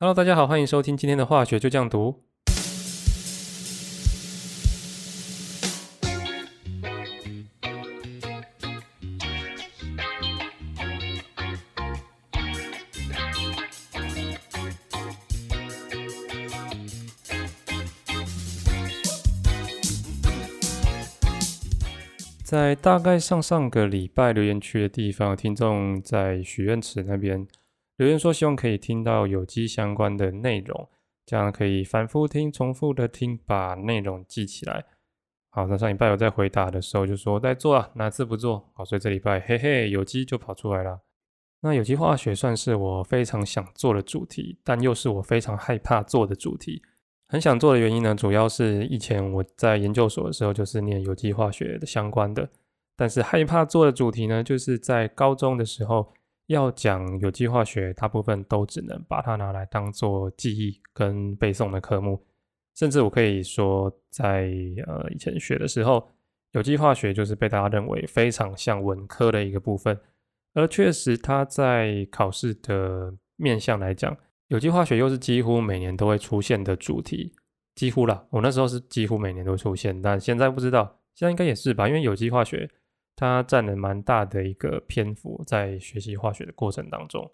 Hello，大家好，欢迎收听今天的化学就这样读。在大概上上个礼拜留言区的地方，听众在许愿池那边留言说，希望可以听到有机相关的内容，这样可以反复听、重复的听，把内容记起来。好，那上礼拜我在回答的时候就说在做啊，哪次不做？好，所以这礼拜嘿嘿，有机就跑出来了。那有机化学算是我非常想做的主题，但又是我非常害怕做的主题。很想做的原因呢，主要是以前我在研究所的时候就是念有机化学的相关的，但是害怕做的主题呢，就是在高中的时候要讲有机化学，大部分都只能把它拿来当做记忆跟背诵的科目，甚至我可以说，在呃以前学的时候，有机化学就是被大家认为非常像文科的一个部分，而确实它在考试的面向来讲。有机化学又是几乎每年都会出现的主题，几乎啦，我那时候是几乎每年都出现，但现在不知道，现在应该也是吧，因为有机化学它占了蛮大的一个篇幅在学习化学的过程当中，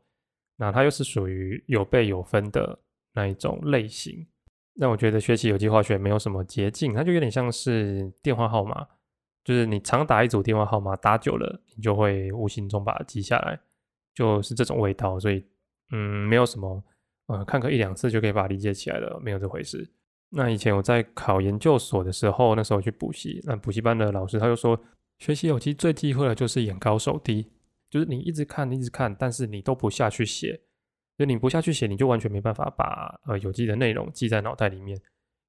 那它又是属于有备有分的那一种类型，那我觉得学习有机化学没有什么捷径，它就有点像是电话号码，就是你常打一组电话号码，打久了你就会无形中把它记下来，就是这种味道，所以嗯，没有什么。呃，看个一两次就可以把它理解起来了，没有这回事。那以前我在考研究所的时候，那时候去补习，那补习班的老师他就说，学习有机最忌讳的就是眼高手低，就是你一直看，一直看，但是你都不下去写，就你不下去写，你就完全没办法把呃有机的内容记在脑袋里面。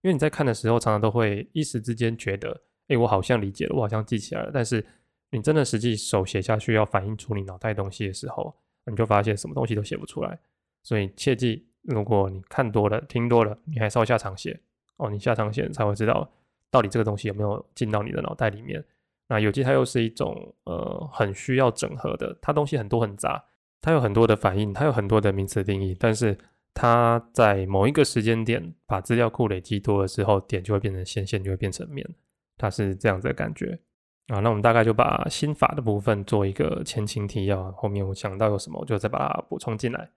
因为你在看的时候，常常都会一时之间觉得，哎，我好像理解了，我好像记起来了，但是你真的实际手写下去，要反映出你脑袋东西的时候，你就发现什么东西都写不出来。所以切记，如果你看多了、听多了，你还是要下场写哦。你下场写才会知道到底这个东西有没有进到你的脑袋里面。那有机它又是一种呃很需要整合的，它东西很多很杂，它有很多的反应，它有很多的名词定义。但是它在某一个时间点把资料库累积多了之后，点就会变成线，线就会变成面，它是这样子的感觉啊。那我们大概就把心法的部分做一个前情提要，后面我想到有什么，我就再把它补充进来。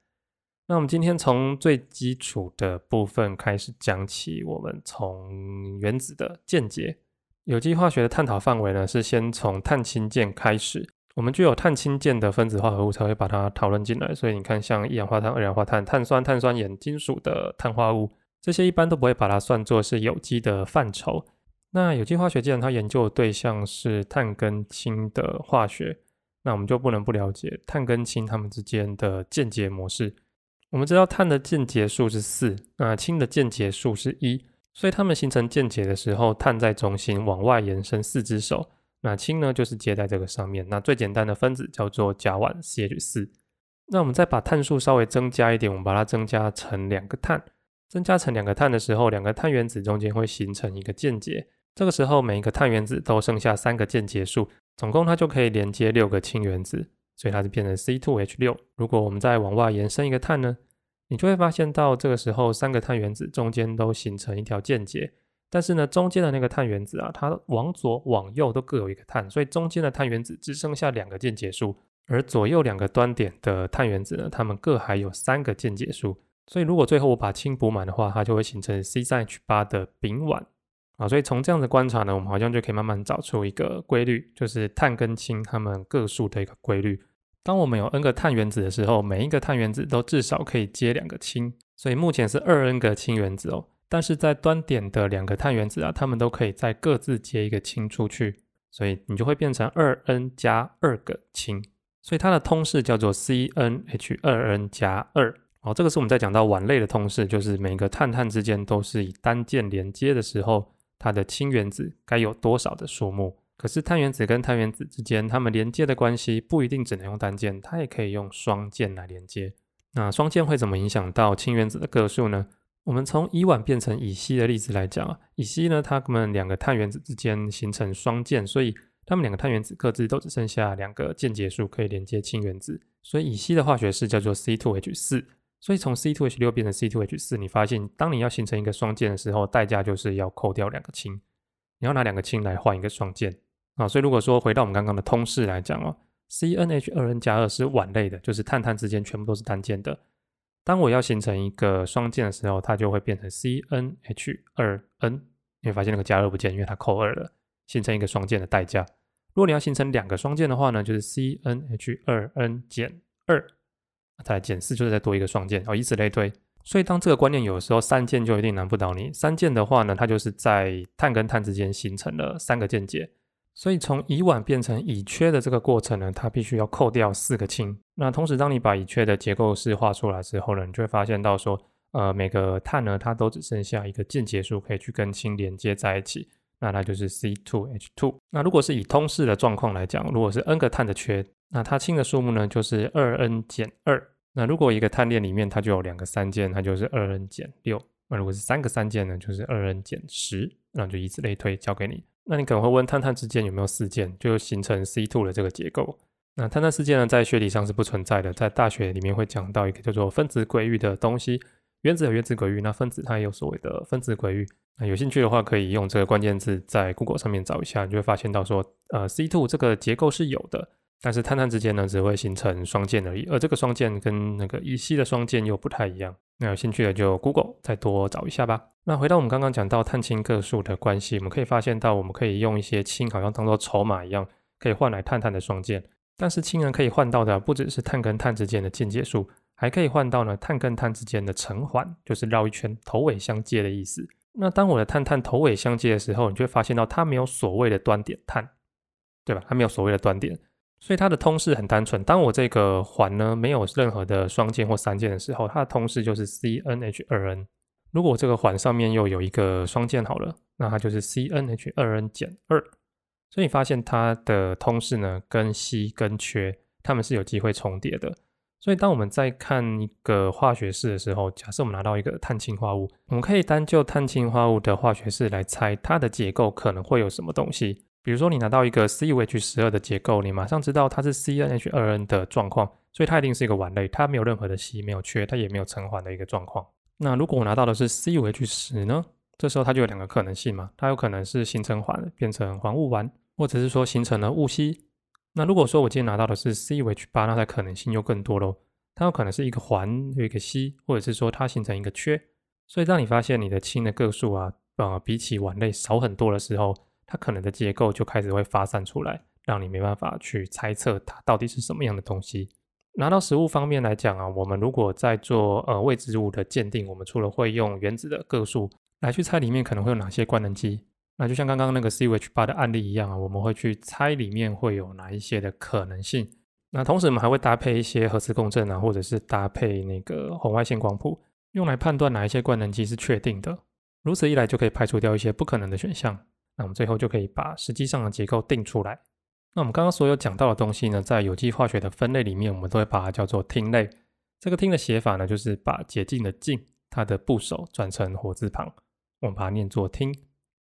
那我们今天从最基础的部分开始讲起，我们从原子的键结。有机化学的探讨范围呢，是先从碳氢键开始。我们具有碳氢键的分子化合物才会把它讨论进来。所以你看，像一氧化碳、二氧化碳、碳酸、碳酸盐、金属的碳化物，这些一般都不会把它算作是有机的范畴。那有机化学既然它研究的对象是碳跟氢的化学，那我们就不能不了解碳跟氢它们之间的键结模式。我们知道碳的键结数是四，那氢的键结数是一，所以它们形成键结的时候，碳在中心往外延伸四只手，那氢呢就是接在这个上面。那最简单的分子叫做甲烷 CH 四。那我们再把碳数稍微增加一点，我们把它增加成两个碳，增加成两个碳的时候，两个碳原子中间会形成一个键结，这个时候每一个碳原子都剩下三个键结数，总共它就可以连接六个氢原子。所以它就变成 C2H6。如果我们再往外延伸一个碳呢，你就会发现到这个时候三个碳原子中间都形成一条键结，但是呢，中间的那个碳原子啊，它往左往右都各有一个碳，所以中间的碳原子只剩下两个键结数，而左右两个端点的碳原子呢，它们各还有三个键结数。所以如果最后我把氢补满的话，它就会形成 C3H8 的丙烷。啊，所以从这样的观察呢，我们好像就可以慢慢找出一个规律，就是碳跟氢它们个数的一个规律。当我们有 n 个碳原子的时候，每一个碳原子都至少可以接两个氢，所以目前是二 n 个氢原子哦。但是在端点的两个碳原子啊，它们都可以再各自接一个氢出去，所以你就会变成二 n 加二个氢。所以它的通式叫做 CnH 二 n 加二。哦，这个是我们在讲到烷类的通式，就是每个碳碳之间都是以单键连接的时候。它的氢原子该有多少的数目？可是碳原子跟碳原子之间，它们连接的关系不一定只能用单键，它也可以用双键来连接。那双键会怎么影响到氢原子的个数呢？我们从乙烷变成乙烯的例子来讲啊，乙烯呢，它们两个碳原子之间形成双键，所以它们两个碳原子各自都只剩下两个键结数可以连接氢原子，所以乙烯的化学式叫做 C2H4。所以从 C2H6 变成 C2H4，你发现当你要形成一个双键的时候，代价就是要扣掉两个氢，你要拿两个氢来换一个双键啊。所以如果说回到我们刚刚的通式来讲哦，CnH2n 加二是烷类的，就是碳碳之间全部都是单键的。当我要形成一个双键的时候，它就会变成 CnH2n，你会发现那个加二不见，因为它扣二了，形成一个双键的代价。如果你要形成两个双键的话呢，就是 CnH2n 减二。再减四就是再多一个双键，哦，以此类推。所以当这个观念有的时候三键就一定难不倒你。三键的话呢，它就是在碳跟碳之间形成了三个键结。所以从乙烷变成乙炔的这个过程呢，它必须要扣掉四个氢。那同时，当你把乙炔的结构式画出来之后呢，你就会发现到说，呃，每个碳呢，它都只剩下一个键结数可以去跟氢连接在一起。那它就是 C2H2。那如果是以通式的状况来讲，如果是 n 个碳的缺。那它氢的数目呢，就是二 n 减二。那如果一个碳链里面它就有两个三键，它就是二 n 减六。那如果是三个三键呢，就是二 n 减十。那就以此类推，交给你。那你可能会问，碳碳之间有没有四键，就形成 C two 的这个结构？那碳碳四键呢，在学理上是不存在的。在大学里面会讲到一个叫做分子轨域的东西，原子有原子轨域，那分子它也有所谓的分子轨域。那有兴趣的话，可以用这个关键字在 Google 上面找一下，你就会发现到说，呃，C two 这个结构是有的。但是碳碳之间呢，只会形成双键而已，而这个双键跟那个乙烯的双键又不太一样。那有兴趣的就 Google 再多找一下吧。那回到我们刚刚讲到碳氢个数的关系，我们可以发现到，我们可以用一些氢好像当做筹码一样，可以换来碳碳的双键。但是氢呢，可以换到的不只是碳跟碳之间的键结数，还可以换到呢碳跟碳之间的成环，就是绕一圈头尾相接的意思。那当我的碳碳头尾相接的时候，你就会发现到它没有所谓的端点碳，对吧？它没有所谓的端点。所以它的通式很单纯，当我这个环呢没有任何的双键或三键的时候，它的通式就是 CnH2n。如果这个环上面又有一个双键好了，那它就是 CnH2n 减二。所以你发现它的通式呢跟硒跟缺它们是有机会重叠的。所以当我们在看一个化学式的时候，假设我们拿到一个碳氢化物，我们可以单就碳氢化物的化学式来猜它的结构可能会有什么东西。比如说，你拿到一个 COH 十二的结构，你马上知道它是 CnH2n 的状况，所以它一定是一个烷类，它没有任何的硒，没有缺，它也没有成环的一个状况。那如果我拿到的是 COH 十呢？这时候它就有两个可能性嘛，它有可能是形成环变成环物烷，或者是说形成了戊烯。那如果说我今天拿到的是 COH 八，那它可能性又更多喽，它有可能是一个环有一个烯，或者是说它形成一个缺。所以当你发现你的氢的个数啊，呃，比起烷类少很多的时候，它可能的结构就开始会发散出来，让你没办法去猜测它到底是什么样的东西。拿到实物方面来讲啊，我们如果在做呃未知物的鉴定，我们除了会用原子的个数来去猜里面可能会有哪些官能基，那就像刚刚那个 C H 八的案例一样啊，我们会去猜里面会有哪一些的可能性。那同时我们还会搭配一些核磁共振啊，或者是搭配那个红外线光谱，用来判断哪一些官能基是确定的。如此一来就可以排除掉一些不可能的选项。那我们最后就可以把实际上的结构定出来。那我们刚刚所有讲到的东西呢，在有机化学的分类里面，我们都会把它叫做烃类。这个烃的写法呢，就是把洁净的净，它的部首转成火字旁，我们把它念作烃。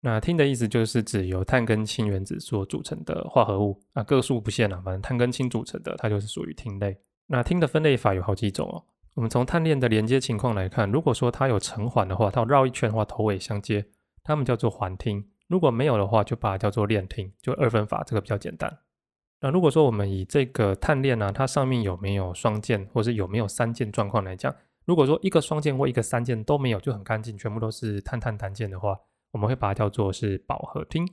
那烃的意思就是指由碳跟氢原子所组成的化合物，啊，个数不限啊，反正碳跟氢组成的，它就是属于烃类。那烃的分类法有好几种哦。我们从碳链的连接情况来看，如果说它有成环的话，它绕一圈的话，头尾相接，它们叫做环烃。如果没有的话，就把它叫做链烃，就二分法，这个比较简单。那如果说我们以这个碳链呢，它上面有没有双键，或是有没有三键状况来讲，如果说一个双键或一个三键都没有，就很干净，全部都是碳碳单键的话，我们会把它叫做是饱和烃。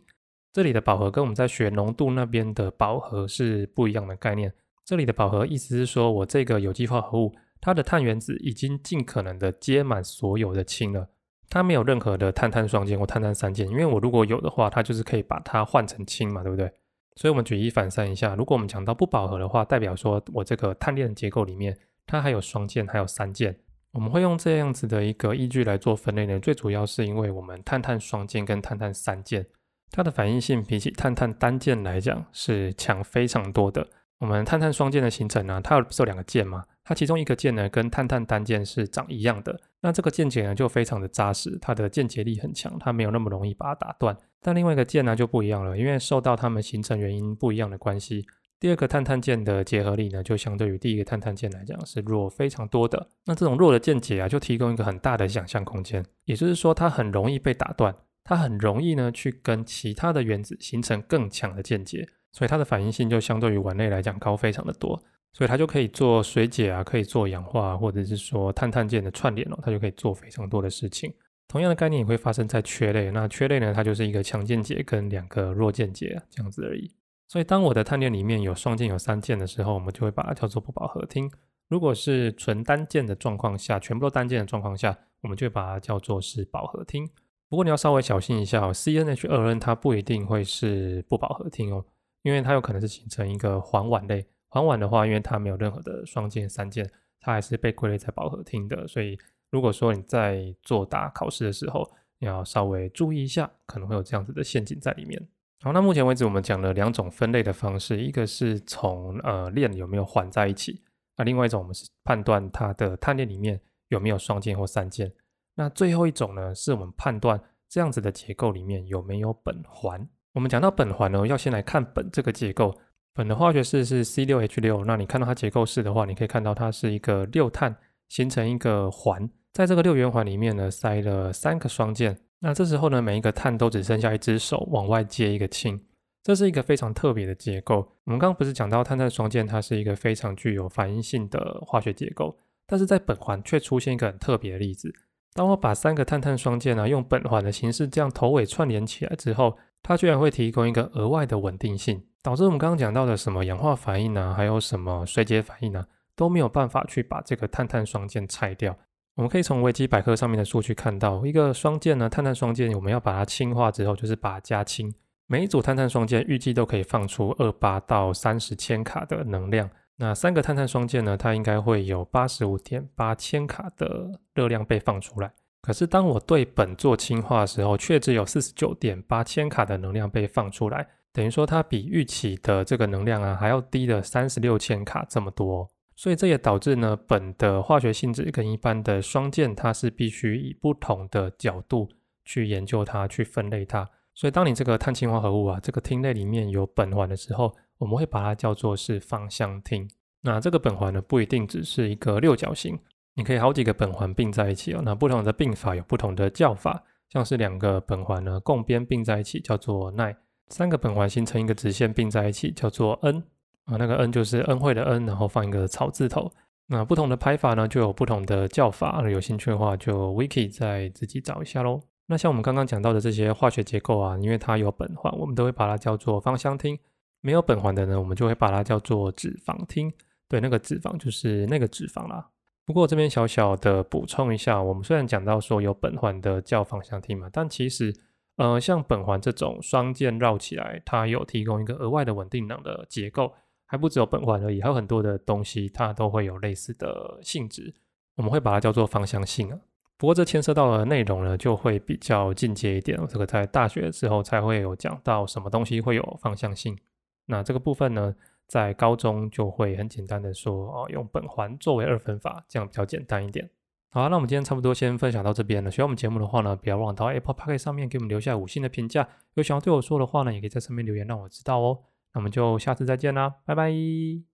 这里的饱和跟我们在学浓度那边的饱和是不一样的概念。这里的饱和意思是说我这个有机化合物，它的碳原子已经尽可能的接满所有的氢了。它没有任何的碳碳双键或碳碳三键，因为我如果有的话，它就是可以把它换成氢嘛，对不对？所以我们举一反三一下，如果我们讲到不饱和的话，代表说我这个碳链结构里面它还有双键，还有三键。我们会用这样子的一个依据来做分类呢，最主要是因为我们碳碳双键跟碳碳三键，它的反应性比起碳碳单键来讲是强非常多的。我们碳碳双键的形成呢，它有是有两个键嘛？它其中一个键呢，跟碳碳单键是长一样的，那这个键结呢就非常的扎实，它的键结力很强，它没有那么容易把它打断。但另外一个键呢就不一样了，因为受到它们形成原因不一样的关系，第二个碳碳键的结合力呢，就相对于第一个碳碳键来讲是弱非常多的。那这种弱的键结啊，就提供一个很大的想象空间，也就是说它很容易被打断，它很容易呢去跟其他的原子形成更强的键结，所以它的反应性就相对于烷类来讲高非常的多。所以它就可以做水解啊，可以做氧化，或者是说碳碳键的串联哦，它就可以做非常多的事情。同样的概念也会发生在缺类，那缺类呢，它就是一个强键结跟两个弱键结这样子而已。所以当我的碳链里面有双键有三键的时候，我们就会把它叫做不饱和烃。如果是纯单键的状况下，全部都单键的状况下，我们就把它叫做是饱和烃。不过你要稍微小心一下哦，CnH 二 N 它不一定会是不饱和烃哦，因为它有可能是形成一个环烷类。环烷的话，因为它没有任何的双键、三键，它还是被归类在饱和烃的。所以，如果说你在作答考试的时候，你要稍微注意一下，可能会有这样子的陷阱在里面。好，那目前为止我们讲了两种分类的方式，一个是从呃链有没有环在一起，那另外一种我们是判断它的碳链里面有没有双键或三键。那最后一种呢，是我们判断这样子的结构里面有没有苯环。我们讲到苯环呢，要先来看苯这个结构。苯的化学式是 C6H6，那你看到它结构式的话，你可以看到它是一个六碳形成一个环，在这个六圆环里面呢，塞了三个双键。那这时候呢，每一个碳都只剩下一只手往外接一个氢，这是一个非常特别的结构。我们刚刚不是讲到碳碳双键，它是一个非常具有反应性的化学结构，但是在苯环却出现一个很特别的例子。当我把三个碳碳双键呢，用苯环的形式这样头尾串联起来之后，它居然会提供一个额外的稳定性。导致我们刚刚讲到的什么氧化反应呢？还有什么水解反应呢？都没有办法去把这个碳碳双键拆掉。我们可以从维基百科上面的数据看到，一个双键呢，碳碳双键我们要把它氢化之后，就是把它加氢。每一组碳碳双键预计都可以放出二八到三十千卡的能量。那三个碳碳双键呢，它应该会有八十五点八千卡的热量被放出来。可是当我对苯做氢化的时候，却只有四十九点八千卡的能量被放出来。等于说它比预期的这个能量啊还要低了三十六千卡这么多，所以这也导致呢苯的化学性质跟一般的双键它是必须以不同的角度去研究它去分类它。所以当你这个碳氢化合物啊这个烃类里面有苯环的时候，我们会把它叫做是芳香烃。那这个苯环呢不一定只是一个六角形，你可以好几个苯环并在一起哦。那不同的并法有不同的叫法，像是两个苯环呢共边并在一起叫做氖。三个苯环形成一个直线并在一起，叫做 N 啊，那个 N 就是恩惠的恩然后放一个草字头。那不同的拍法呢，就有不同的叫法。有兴趣的话，就 Wiki 再自己找一下喽。那像我们刚刚讲到的这些化学结构啊，因为它有苯环，我们都会把它叫做芳香烃；没有苯环的呢，我们就会把它叫做脂肪烃。对，那个脂肪就是那个脂肪啦。不过这边小小的补充一下，我们虽然讲到说有苯环的叫芳香烃嘛，但其实。呃，像苯环这种双键绕起来，它有提供一个额外的稳定能的结构，还不只有苯环而已，还有很多的东西，它都会有类似的性质。我们会把它叫做芳香性啊。不过这牵涉到的内容呢，就会比较进阶一点。这个在大学的时候才会有讲到什么东西会有芳香性。那这个部分呢，在高中就会很简单的说，哦，用苯环作为二分法，这样比较简单一点。好，那我们今天差不多先分享到这边了。喜欢我们节目的话呢，不要忘了到 Apple packet 上面给我们留下五星的评价。有想要对我说的话呢，也可以在上面留言让我知道哦。那我们就下次再见啦，拜拜。